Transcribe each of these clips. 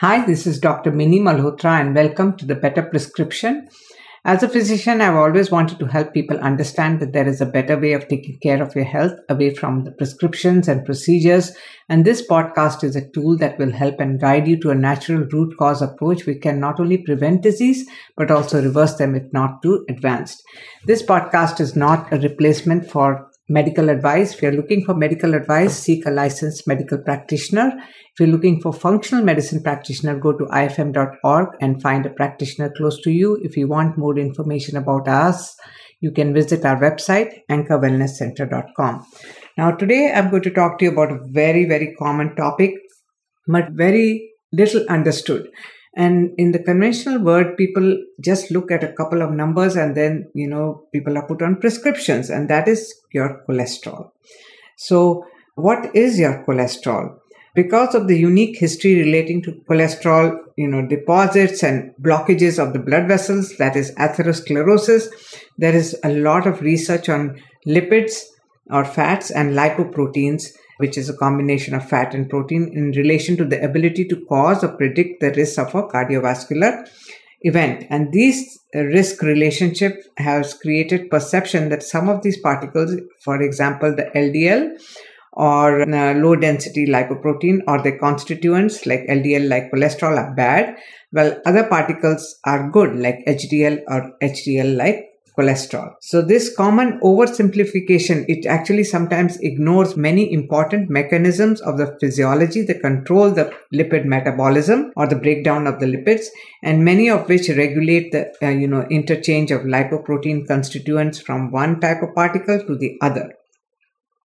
Hi, this is Dr. Minni Malhotra and welcome to the Better Prescription. As a physician, I've always wanted to help people understand that there is a better way of taking care of your health away from the prescriptions and procedures. And this podcast is a tool that will help and guide you to a natural root cause approach We can not only prevent disease, but also reverse them if not too advanced. This podcast is not a replacement for medical advice. If you're looking for medical advice, seek a licensed medical practitioner. If you're looking for functional medicine practitioner, go to ifm.org and find a practitioner close to you. If you want more information about us, you can visit our website, anchorwellnesscenter.com. Now, today I'm going to talk to you about a very, very common topic, but very little understood. And in the conventional world, people just look at a couple of numbers and then, you know, people are put on prescriptions, and that is your cholesterol. So, what is your cholesterol? Because of the unique history relating to cholesterol, you know, deposits and blockages of the blood vessels, that is atherosclerosis, there is a lot of research on lipids or fats and lipoproteins which is a combination of fat and protein in relation to the ability to cause or predict the risk of a cardiovascular event. And these risk relationship has created perception that some of these particles, for example, the LDL or uh, low density lipoprotein or the constituents like LDL like cholesterol are bad, while other particles are good like HDL or HDL like cholesterol. So this common oversimplification, it actually sometimes ignores many important mechanisms of the physiology that control the lipid metabolism or the breakdown of the lipids and many of which regulate the, uh, you know, interchange of lipoprotein constituents from one type of particle to the other.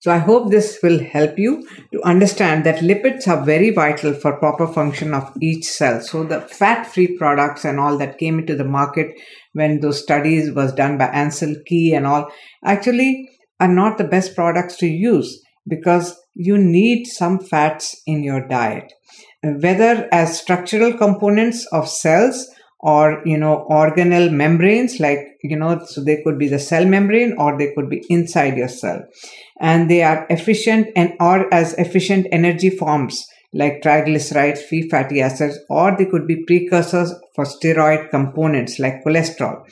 So I hope this will help you to understand that lipids are very vital for proper function of each cell. So the fat-free products and all that came into the market when those studies was done by Ancel Keys and all actually are not the best products to use because you need some fats in your diet, whether as structural components of cells or you know organelle membranes like you know so they could be the cell membrane or they could be inside your cell. And they are efficient and are as efficient energy forms like triglycerides free fatty acids or they could be precursors for steroid components like cholesterol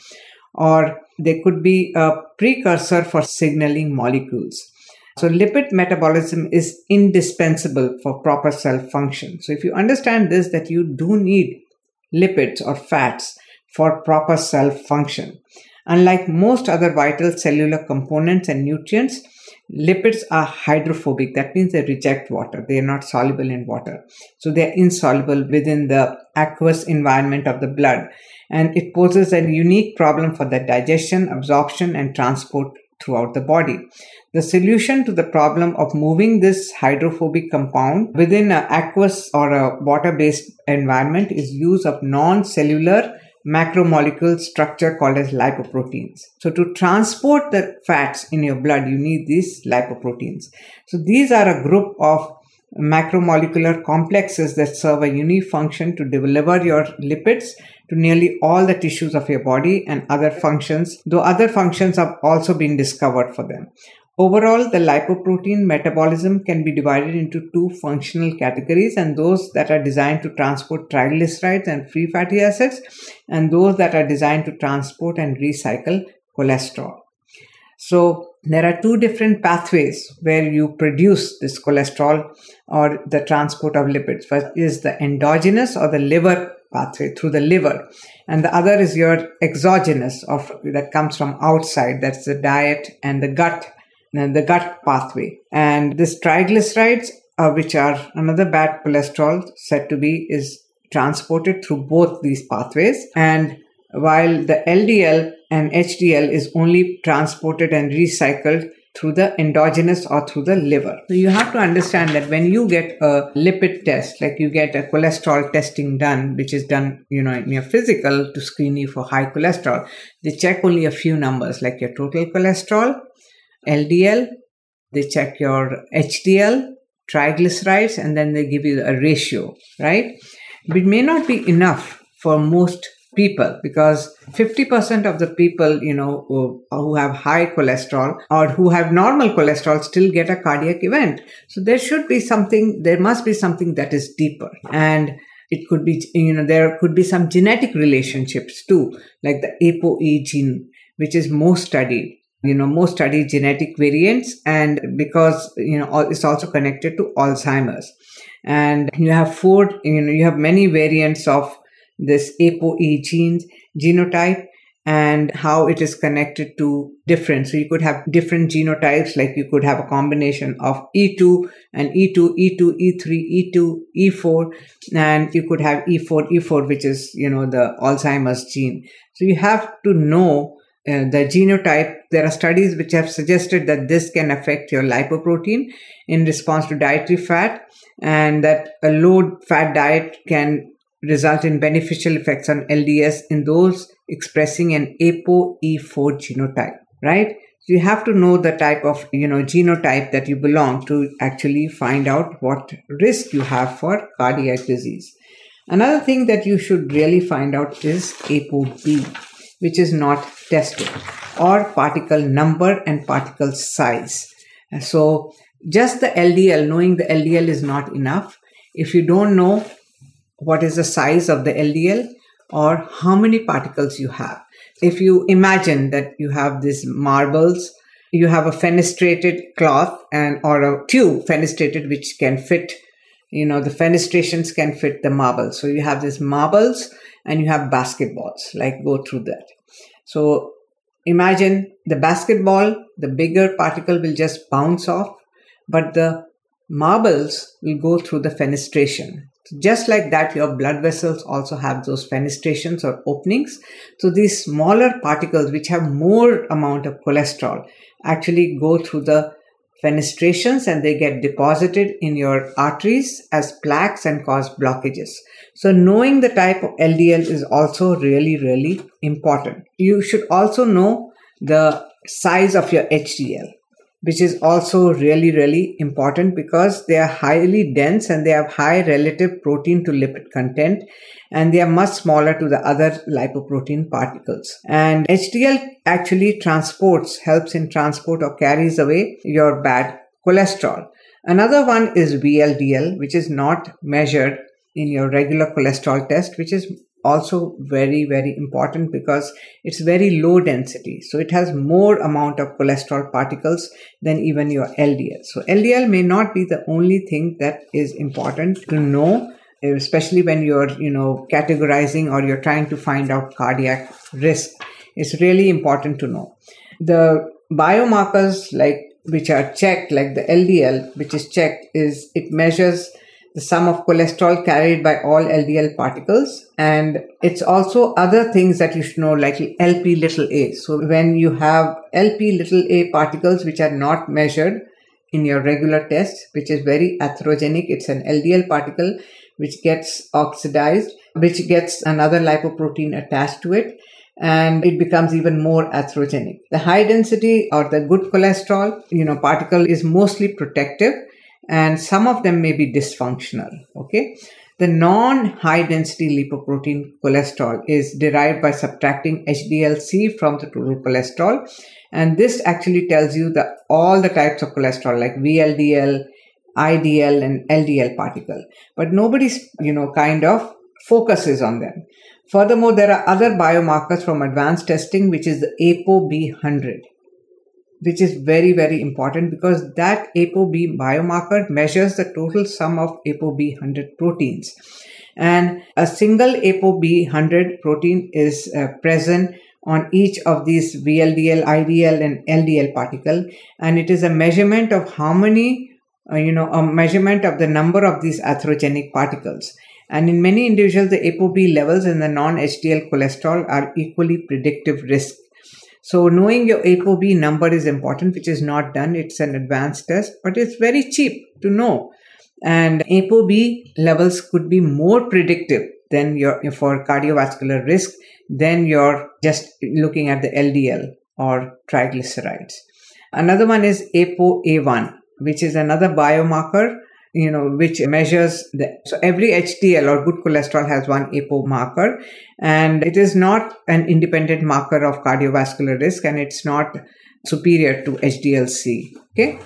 or they could be a precursor for signaling molecules. So lipid metabolism is indispensable for proper cell function. So if you understand this that you do need lipids or fats for proper cell function. Unlike most other vital cellular components and nutrients, lipids are hydrophobic. That means they reject water. They are not soluble in water. So they are insoluble within the aqueous environment of the blood. And it poses a unique problem for the digestion, absorption, and transport throughout the body. The solution to the problem of moving this hydrophobic compound within an aqueous or a water-based environment is use of non-cellular macromolecule structure called as lipoproteins. So to transport the fats in your blood, you need these lipoproteins. So these are a group of macromolecular complexes that serve a unique function to deliver your lipids to nearly all the tissues of your body and other functions, though other functions have also been discovered for them. Overall, the lipoprotein metabolism can be divided into two functional categories and those that are designed to transport triglycerides and free fatty acids and those that are designed to transport and recycle cholesterol. So there are two different pathways where you produce this cholesterol or the transport of lipids. First is the endogenous or the liver pathway through the liver. And the other is your exogenous of that comes from outside. That's the diet and the gut and the gut pathway. And this triglycerides, uh, which are another bad cholesterol said to be is transported through both these pathways. And while the LDL and HDL is only transported and recycled through the endogenous or through the liver. So you have to understand that when you get a lipid test, like you get a cholesterol testing done, which is done, you know, in your physical to screen you for high cholesterol, they check only a few numbers like your total cholesterol, LDL, they check your HDL, triglycerides, and then they give you a ratio, right? It may not be enough for most people because 50% of the people you know who, who, have high cholesterol or who have normal cholesterol still get a cardiac event. So there should be something there must be something that is deeper. And it could be, you know, there could be some genetic relationships too, like the ApoE gene, which is most studied. You know, most studied genetic variants and because, you know, it's also connected to Alzheimer's. And you have four, you know, you have many variants of this ApoE genes, genotype and how it is connected to different. So you could have different genotypes, like you could have a combination of E2 and E2, E2, E3, E2, E4, and you could have E4, E4, which is, you know, the Alzheimer's gene. So you have to know uh, the genotype. There are studies which have suggested that this can affect your lipoprotein in response to dietary fat and that a low fat diet can result in beneficial effects on LDL in those expressing an ApoE4 genotype, right? So you have to know the type of, you know, genotype that you belong to actually find out what risk you have for cardiac disease. Another thing that you should really find out is ApoB, which is not tested, or particle number and particle size. So just the LDL, knowing the LDL is not enough. If you don't know what is the size of the LDL or how many particles you have. If you imagine that you have these marbles, you have a fenestrated cloth and or a tube fenestrated which can fit, you know, the fenestrations can fit the marbles. So you have these marbles and you have basketballs, like go through that. So imagine the basketball, the bigger particle will just bounce off, but the marbles will go through the fenestration just like that, your blood vessels also have those fenestrations or openings. So these smaller particles, which have more amount of cholesterol, actually go through the fenestrations and they get deposited in your arteries as plaques and cause blockages. So knowing the type of LDL is also really, really important. You should also know the size of your HDL which is also really, really important because they are highly dense and they have high relative protein to lipid content and they are much smaller to the other lipoprotein particles. And HDL actually transports, helps in transport or carries away your bad cholesterol. Another one is VLDL, which is not measured in your regular cholesterol test, which is also very very important because it's very low density. So it has more amount of cholesterol particles than even your ldl so ldl may not be the only thing that is important to know especially when you're you know categorizing or you're trying to find out cardiac risk. It's really important to know. The biomarkers like which are checked like the ldl which is checked is it measures the sum of cholesterol carried by all LDL particles. And it's also other things that you should know, like LP little a. So when you have LP little a particles which are not measured in your regular test, which is very atherogenic, it's an LDL particle which gets oxidized, which gets another lipoprotein attached to it and it becomes even more atherogenic. The high density or the good cholesterol, you know, particle is mostly protective and some of them may be dysfunctional. Okay. The non high density lipoprotein cholesterol is derived by subtracting HDLC from the total cholesterol. And this actually tells you that all the types of cholesterol like VLDL, IDL and LDL particle. But nobody's, you know, kind of focuses on them. Furthermore, there are other biomarkers from advanced testing, which is the ApoB100 which is very, very important because that ApoB biomarker measures the total sum of ApoB100 proteins. And a single ApoB100 protein is uh, present on each of these VLDL, IDL, and LDL particle. And it is a measurement of how many, uh, you know, a measurement of the number of these atherogenic particles. And in many individuals, the ApoB levels in the non HDL cholesterol are equally predictive risk so knowing your ApoB number is important, which is not done. It's an advanced test, but it's very cheap to know. And ApoB levels could be more predictive than your for cardiovascular risk than you're just looking at the LDL or triglycerides. Another one is ApoA1, which is another biomarker you know, which measures the, so every HDL or good cholesterol has one APO marker and it is not an independent marker of cardiovascular risk and it's not superior to HDLC. Okay.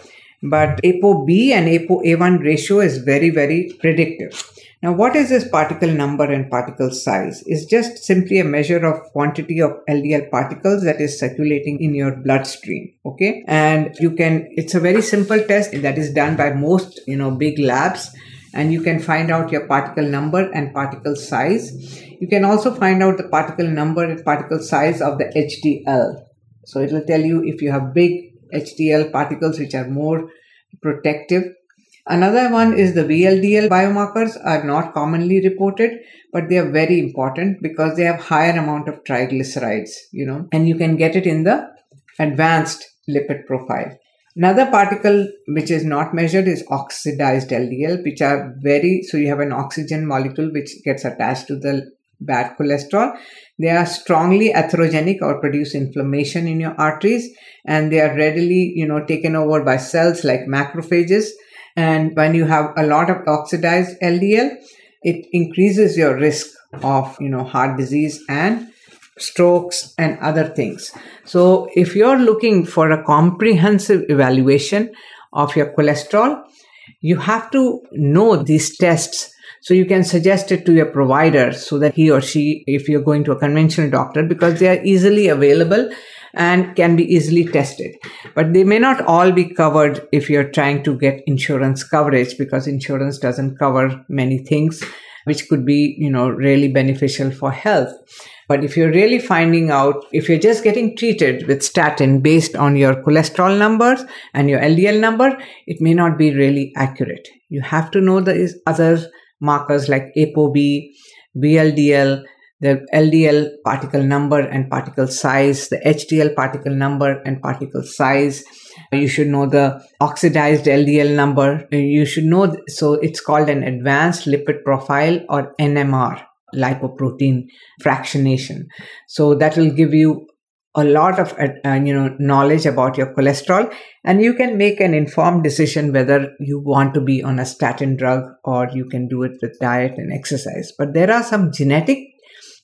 But ApoB and ApoA1 ratio is very, very predictive. Now, what is this particle number and particle size? It's just simply a measure of quantity of LDL particles that is circulating in your bloodstream. Okay. And you can, it's a very simple test that is done by most, you know, big labs and you can find out your particle number and particle size. You can also find out the particle number and particle size of the HDL. So it will tell you if you have big HDL particles which are more protective Another one is the VLDL biomarkers are not commonly reported, but they are very important because they have higher amount of triglycerides, you know, and you can get it in the advanced lipid profile. Another particle which is not measured is oxidized LDL, which are very, so you have an oxygen molecule which gets attached to the bad cholesterol. They are strongly atherogenic or produce inflammation in your arteries and they are readily, you know, taken over by cells like macrophages and when you have a lot of oxidized LDL, it increases your risk of, you know, heart disease and strokes and other things. So if you're looking for a comprehensive evaluation of your cholesterol, you have to know these tests so you can suggest it to your provider so that he or she, if you're going to a conventional doctor, because they are easily available and can be easily tested. But they may not all be covered if you're trying to get insurance coverage because insurance doesn't cover many things which could be, you know, really beneficial for health. But if you're really finding out, if you're just getting treated with statin based on your cholesterol numbers and your LDL number, it may not be really accurate. You have to know the other markers like ApoB, VLDL, the LDL particle number and particle size, the HDL particle number and particle size. You should know the oxidized LDL number. You should know, so it's called an advanced lipid profile or NMR, lipoprotein fractionation. So that will give you a lot of uh, you know knowledge about your cholesterol and you can make an informed decision whether you want to be on a statin drug or you can do it with diet and exercise. But there are some genetic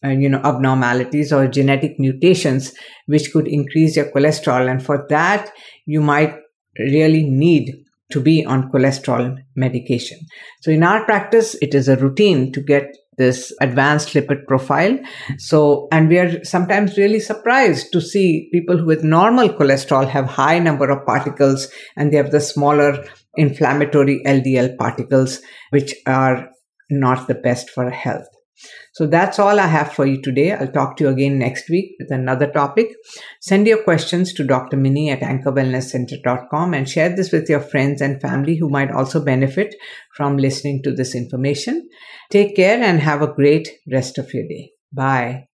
uh, you know abnormalities or genetic mutations which could increase your cholesterol and for that you might really need to be on cholesterol medication. So in our practice it is a routine to get this advanced lipid profile. So and we are sometimes really surprised to see people with normal cholesterol have high number of particles and they have the smaller inflammatory ldl particles which are not the best for health so that's all I have for you today. I'll talk to you again next week with another topic. Send your questions to Dr. Minni at anchorwellnesscenter.com and share this with your friends and family who might also benefit from listening to this information. Take care and have a great rest of your day. Bye.